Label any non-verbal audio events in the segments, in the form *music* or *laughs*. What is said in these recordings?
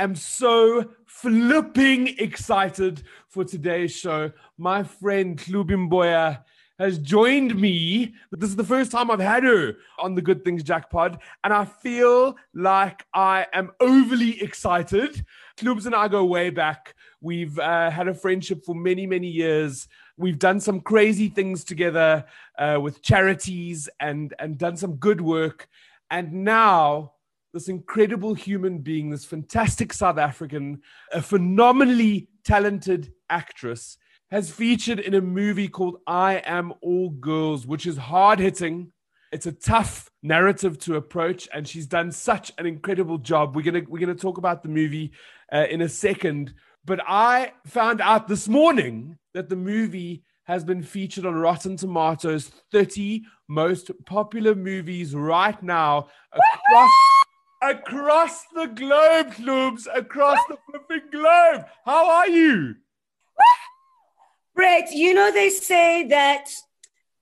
am so flipping excited for today's show. My friend Hlubi Mboya has joined me. This is the first time I've had her on the Good Things Jackpot, and I feel like I am overly excited. Klubs and I go way back. We've uh, had a friendship for many, many years. We've done some crazy things together uh, with charities and and done some good work. And now this incredible human being, this fantastic South African, a phenomenally talented actress, has featured in a movie called I Am All Girls, which is hard hitting. It's a tough narrative to approach, and she's done such an incredible job. We're gonna we're gonna talk about the movie uh, in a second, but I found out this morning that the movie has been featured on Rotten Tomatoes 30 most popular movies right now across across the globe, Klubs, across the flipping globe. How are you? Brett, you know, they say that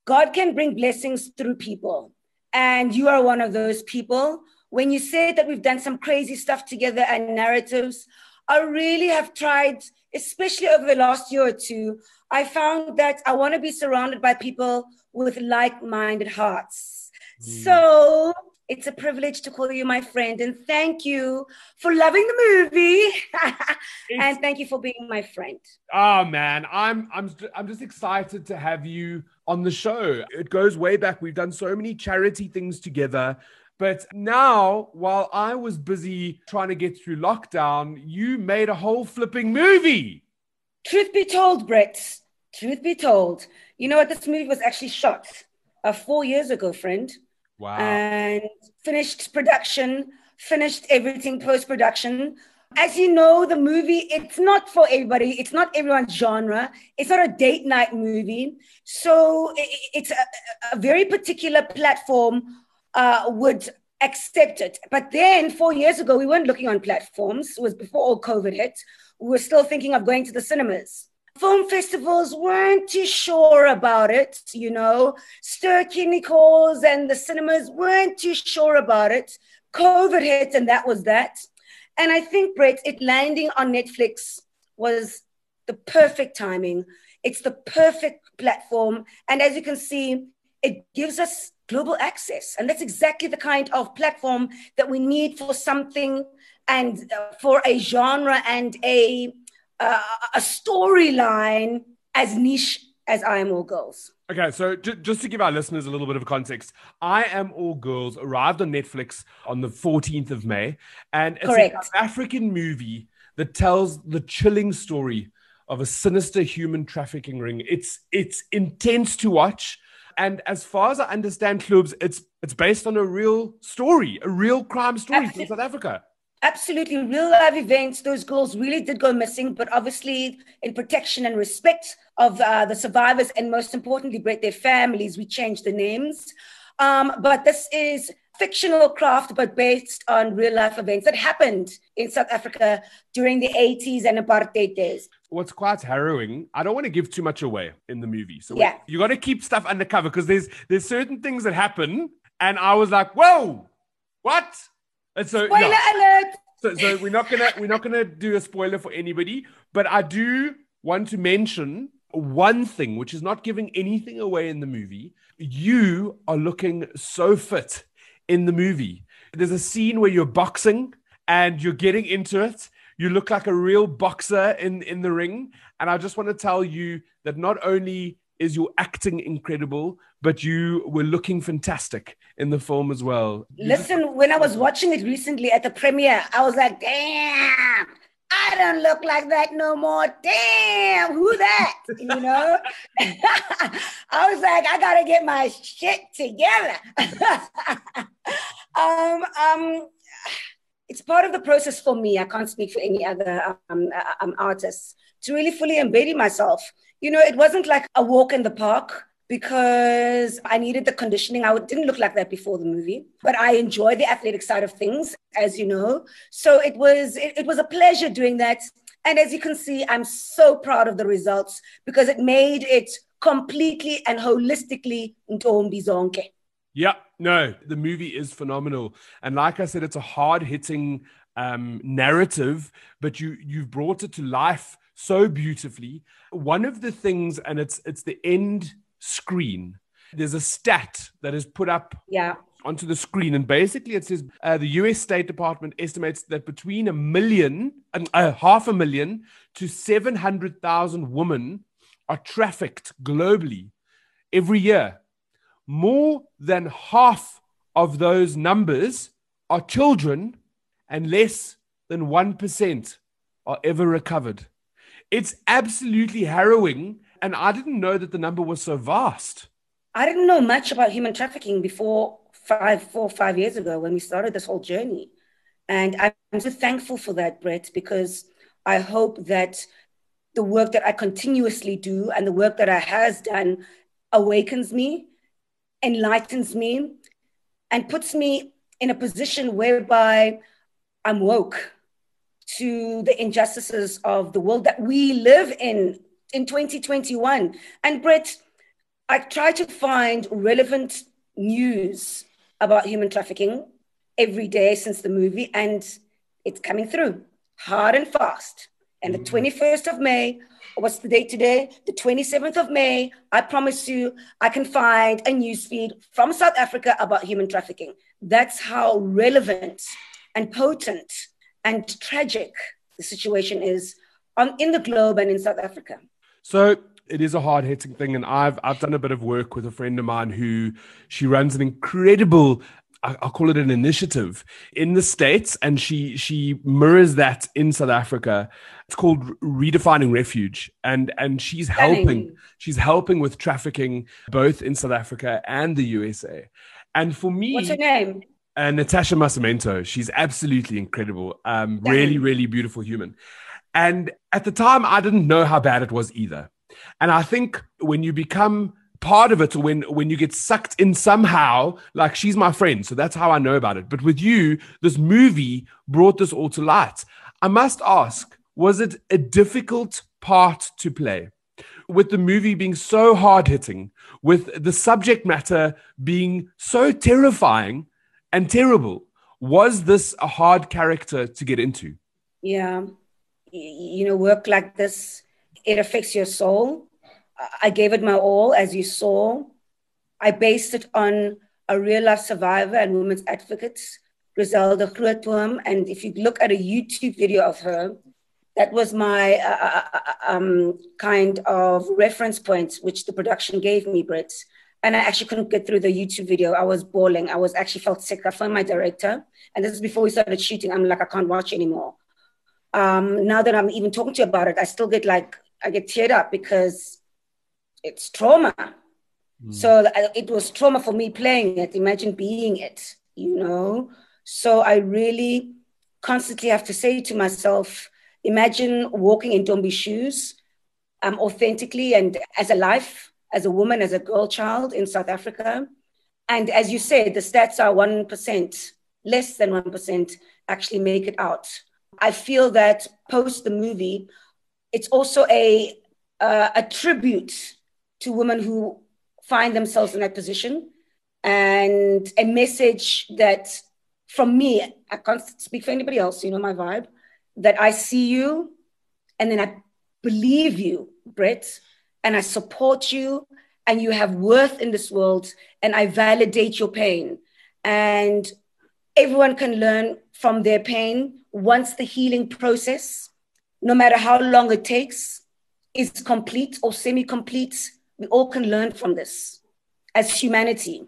God can bring blessings through people, and you are one of those people. When you say that we've done some crazy stuff together and narratives, I really have tried, especially over the last year or two. I found that I want to be surrounded by people with like minded hearts. Mm. So it's a privilege to call you my friend, and thank you for loving the movie, *laughs* and thank you for being my friend. Oh man, I'm I'm I'm just excited to have you on the show. It goes way back. We've done so many charity things together. But now, while I was busy trying to get through lockdown, you made a whole flipping movie. Truth be told, Brett, truth be told, you know what? This movie was actually shot uh, four years ago, friend. Wow. And finished production, finished everything post production. As you know, the movie, it's not for everybody. It's not everyone's genre. It's not a date night movie. So it's a, a very particular platform uh, would accept it. But then four years ago, we weren't looking on platforms. It was before all COVID hit. We were still thinking of going to the cinemas film festivals weren't too sure about it, you know. Ster-Kinekor and the cinemas weren't too sure about it. COVID hit, and that was that. And I think, Brett, it landing on Netflix was the perfect timing. It's the perfect platform. And as you can see, it gives us global access. And that's exactly the kind of platform that we need for something and uh, for a genre and a uh, a storyline as niche as I Am All Girls. Okay, so j- just to give our listeners a little bit of context, I Am All Girls arrived on Netflix on the 14th of May, and it's Correct. an African movie that tells the chilling story of a sinister human trafficking ring. It's it's intense to watch, and as far as I understand, clubs, it's it's based on a real story, a real crime story Absolutely. from South Africa. Absolutely, real life events. Those girls really did go missing, but obviously, in protection and respect of uh, the survivors, and most importantly, Brett, their families, we changed the names. Um, but this is fictional craft, but based on real life events that happened in South Africa during the 80s and apartheid days. What's quite harrowing, I don't want to give too much away in the movie. So yeah. you got to keep stuff undercover because there's there's certain things that happen, and I was like, whoa, what? And so, spoiler no. alert. So, so we're not gonna we're not gonna do a spoiler for anybody, but I do want to mention one thing, which is not giving anything away in the movie. You are looking so fit in the movie. There's a scene where you're boxing and you're getting into it. You look like a real boxer in in the ring, and I just want to tell you that not only is your acting incredible, but you were looking fantastic in the film as well. Listen, when I was watching it recently at the premiere, I was like, damn, I don't look like that no more. Damn, who that? *laughs* You know? *laughs* I was like, I gotta get my shit together. *laughs* um, um, it's part of the process for me. I can't speak for any other um, uh, um, artists to really fully embody myself. You know, it wasn't like a walk in the park because I needed the conditioning. I didn't look like that before the movie, but I enjoy the athletic side of things, as you know. So it was it, it was a pleasure doing that. And as you can see, I'm so proud of the results because it made it completely and holistically Ntombi Zonke. Yeah, no, the movie is phenomenal. And like I said, it's a hard hitting um, narrative, but you you've brought it to life so beautifully. One of the things, and it's it's the end screen. There's a stat that is put up yeah. onto the screen, and basically it says uh, the U.S. State Department estimates that between a million and uh, half a million to seven hundred thousand women are trafficked globally every year. More than half of those numbers are children, and less than 1% are ever recovered. It's absolutely harrowing. And I didn't know that the number was so vast. I didn't know much about human trafficking before five, four, five years ago when we started this whole journey. And I'm so thankful for that, Brett, because I hope that the work that I continuously do and the work that I has done awakens me, enlightens me, and puts me in a position whereby I'm woke to the injustices of the world that we live in in 2021. And Brett, I try to find relevant news about human trafficking every day since the movie, and it's coming through hard and fast. And the 21st mm. of May, what's the date today? The 27th of May, I promise you, I can find a news feed from South Africa about human trafficking. That's how relevant and potent and tragic the situation is on, in the globe and in South Africa. So it is a hard hitting thing, and I've I've done a bit of work with a friend of mine who she runs an incredible I'll call it an initiative in the states, and she she mirrors that in South Africa. It's called Redefining Refuge, and and she's helping she's helping with trafficking both in South Africa and the USA. And for me, what's her name? Uh, Natasha Masamento. She's absolutely incredible. Um, really, really beautiful human. And at the time, I didn't know how bad it was either. And I think when you become part of it when when you get sucked in somehow like she's my friend so that's how i know about it. But with you this movie brought this all to light. I must ask was it a difficult part to play? With the movie being so hard hitting with the subject matter being so terrifying and terrible was this a hard character to get into? Yeah you know work like this it affects your soul I gave it my all, as you saw. I based it on a real life survivor and women's advocate, Griselda Grootboom. And if you look at a YouTube video of her, that was my uh, uh, uh, uh um, kind of reference point, which the production gave me, Brett. And I actually couldn't get through the YouTube video. I was bawling. I was actually felt sick. I phoned my director, and this is before we started shooting. I'm like, I can't watch anymore. Um, now that I'm even talking to you about it, I still get like, I get teared up because it's trauma. Mm. So it was trauma for me playing it. Imagine being it, you know? So I really constantly have to say to myself, imagine walking in Ntombi's shoes um, authentically and as a life, as a woman, as a girl child in South Africa. And as you said, the stats are 1%, less than 1% actually make it out. I feel that post the movie, it's also a, uh, a tribute to women who find themselves in that position and a message that from me, I can't speak for anybody else, you know my vibe, that I see you and then I believe you, Brett, and I support you and you have worth in this world and I validate your pain. And everyone can learn from their pain once the healing process, no matter how long it takes, is complete or semi complete we all can learn from this as humanity.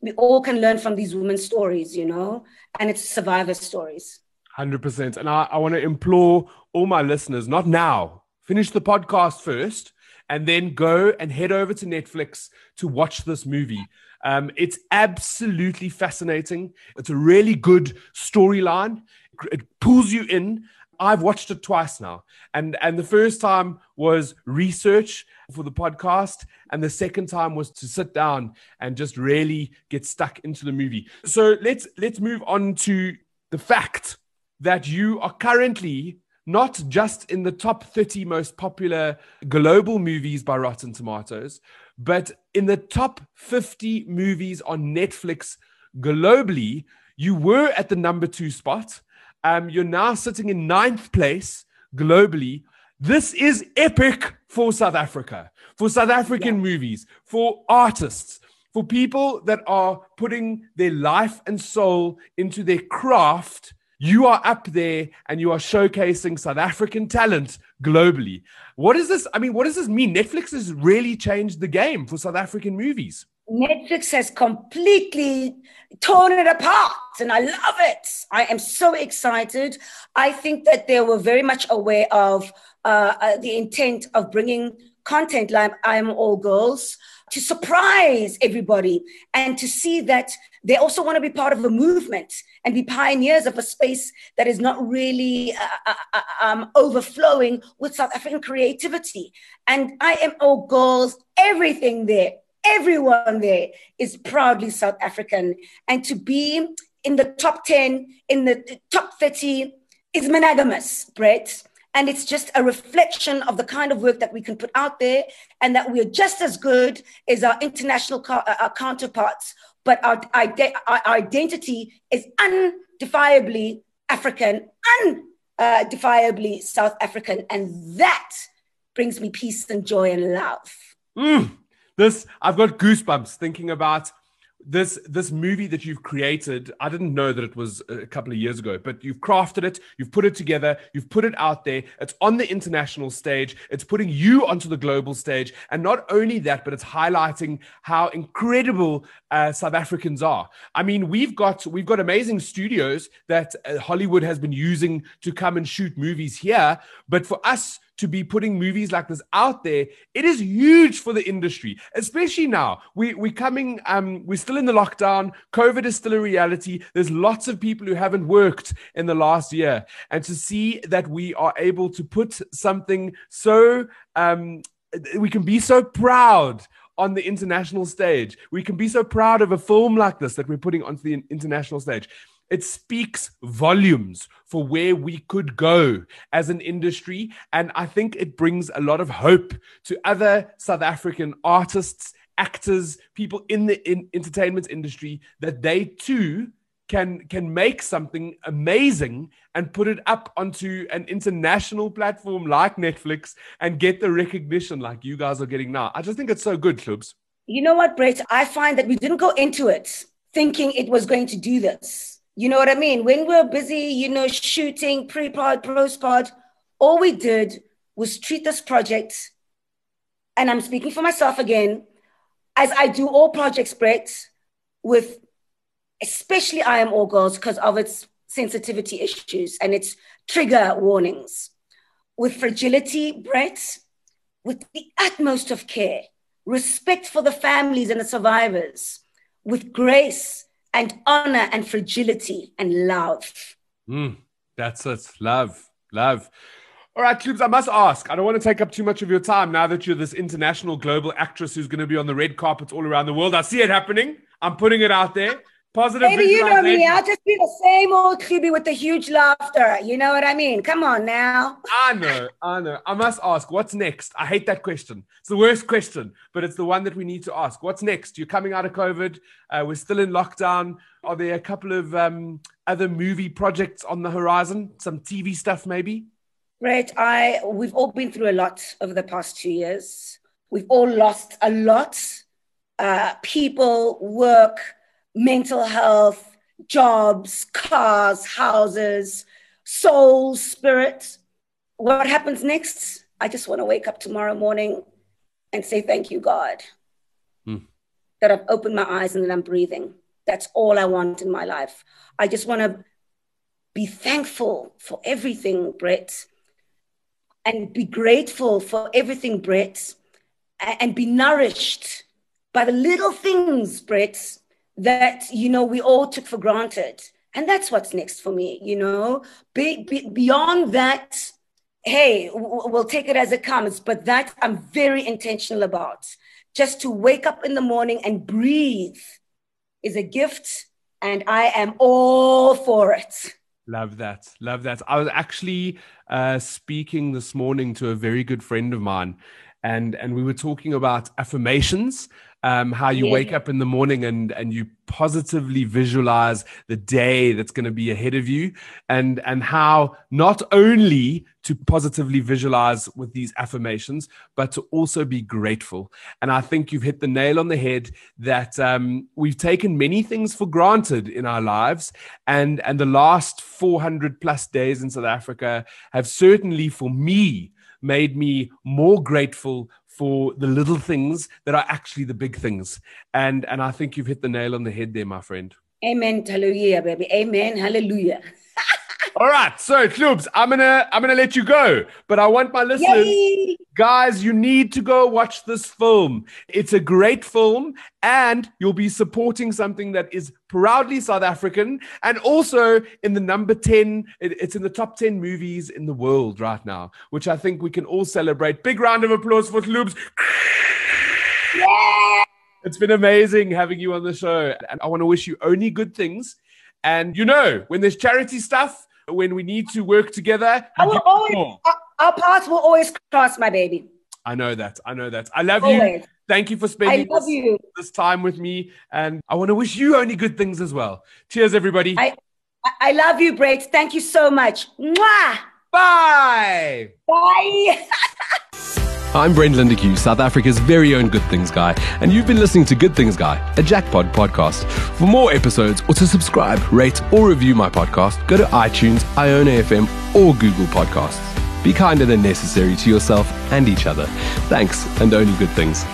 We all can learn from these women's stories, you know, and it's survivor stories. 100%. And I, I want to implore all my listeners, not now, finish the podcast first and then go and head over to Netflix to watch this movie. Um, it's absolutely fascinating. It's a really good storyline. It pulls you in. I've watched it twice now, and and the first time was research for the podcast, and the second time was to sit down and just really get stuck into the movie. So let's let's move on to the fact that you are currently not just in the top 30 most popular global movies by Rotten Tomatoes, but in the top 50 movies on Netflix globally. You were at the number two spot. Um, you're now sitting in ninth place globally. This is epic for South Africa, for South African yeah. movies, for artists, for people that are putting their life and soul into their craft. You are up there and you are showcasing South African talent globally. What is this? I mean, what does this mean? Netflix has really changed the game for South African movies. Netflix has completely torn it apart, and I love it. I am so excited. I think that they were very much aware of uh, uh, the intent of bringing content like I'm All Girls to surprise everybody and to see that they also want to be part of a movement and be pioneers of a space that is not really uh, uh, uh um, overflowing with South African creativity. And I am All Girls, everything there everyone there is proudly South African. And to be in the top 10, in the top 30 is monogamous, Brett. And it's just a reflection of the kind of work that we can put out there and that we're just as good as our international co- uh, our counterparts. But our, our identity is undefiably African, undefiably South African. And that brings me peace and joy and love. Mm this I've got goosebumps thinking about this this movie that you've created i didn't know that it was a couple of years ago but you've crafted it you've put it together you've put it out there it's on the international stage it's putting you onto the global stage and not only that but it's highlighting how incredible uh, south africans are. I mean we've got we've got amazing studios that uh, hollywood has been using to come and shoot movies here but for us to be putting movies like this out there, it is huge for the industry, especially now. We, we're coming, um, we're still in the lockdown. COVID is still a reality. There's lots of people who haven't worked in the last year. And to see that we are able to put something so, um, we can be so proud on the international stage. We can be so proud of a film like this that we're putting onto the international stage it speaks volumes for where we could go as an industry. And I think it brings a lot of hope to other South African artists, actors, people in the in entertainment industry that they too can can make something amazing and put it up onto an international platform like Netflix and get the recognition like you guys are getting now. I just think it's so good, clubs. You know what, Brett? I find that we didn't go into it thinking it was going to do this you know what I mean? When we're busy, you know, shooting pre-pod, post-pod, all we did was treat this project, and I'm speaking for myself again, as I do all projects, Brett, with especially I Am All Girls because of its sensitivity issues and its trigger warnings. With fragility, Brett, with the utmost of care, respect for the families and the survivors, with grace and honor and fragility and love. Mm, that's it. Love, love. All right, Clubs, I must ask. I don't want to take up too much of your time now that you're this international global actress who's going to be on the red carpets all around the world. I see it happening. I'm putting it out there. Positive. Maybe you know me. I'll just be the same old Hlubi with the huge laughter. You know what I mean? Come on now. I know. I know. I must ask, what's next? I hate that question. It's the worst question, but it's the one that we need to ask. What's next? You're coming out of COVID. Uh, we're still in lockdown. Are there a couple of um, other movie projects on the horizon? Some TV stuff, maybe? Right. I we've all been through a lot over the past two years. We've all lost a lot. Uh, people, work mental health, jobs, cars, houses, soul, spirit. What happens next? I just want to wake up tomorrow morning and say, Thank you, God, hmm. that I've opened my eyes and that I'm breathing. That's all I want in my life. I just want to be thankful for everything, Brett, and be grateful for everything, Brett, and be nourished by the little things, Brett, that, you know, we all took for granted. And that's what's next for me, you know, be, be, beyond that, hey, we'll take it as it comes, but that I'm very intentional about. Just to wake up in the morning and breathe is a gift, and I am all for it. Love that. Love that. I was actually uh, speaking this morning to a very good friend of mine, and and we were talking about affirmations um, how you yeah. wake up in the morning and and you positively visualize the day that's going to be ahead of you and and how not only to positively visualize with these affirmations but to also be grateful and i think you've hit the nail on the head that um, we've taken many things for granted in our lives and and the last 400 plus days in south africa have certainly for me made me more grateful for the little things that are actually the big things. And and I think you've hit the nail on the head there, my friend. Amen. Hallelujah, baby. Amen. Hallelujah. *laughs* All right, so Clubs, I'm gonna I'm gonna let you go, but I want my listeners, Yay! guys, you need to go watch this film. It's a great film, and you'll be supporting something that is proudly South African, and also in the number ten. It, it's in the top ten movies in the world right now, which I think we can all celebrate. Big round of applause for Clubs. Yeah! It's been amazing having you on the show, and I want to wish you only good things. And you know, when there's charity stuff when we need to work together. Always, our, our paths will always cross, my baby. I know that. I know that. I love always. you. Thank you for spending this, this, time with me. And I want to wish you only good things as well. Cheers, everybody. I, I love you, Brett. Thank you so much. Mwah! Bye. Bye. *laughs* I'm Brent Lindeque, South Africa's very own Good Things Guy, and you've been listening to Good Things Guy, a Jackpot podcast. For more episodes or to subscribe, rate, or review my podcast, go to iTunes, Iona FM, or Google Podcasts. Be kinder than necessary to yourself and each other. Thanks, and only good things.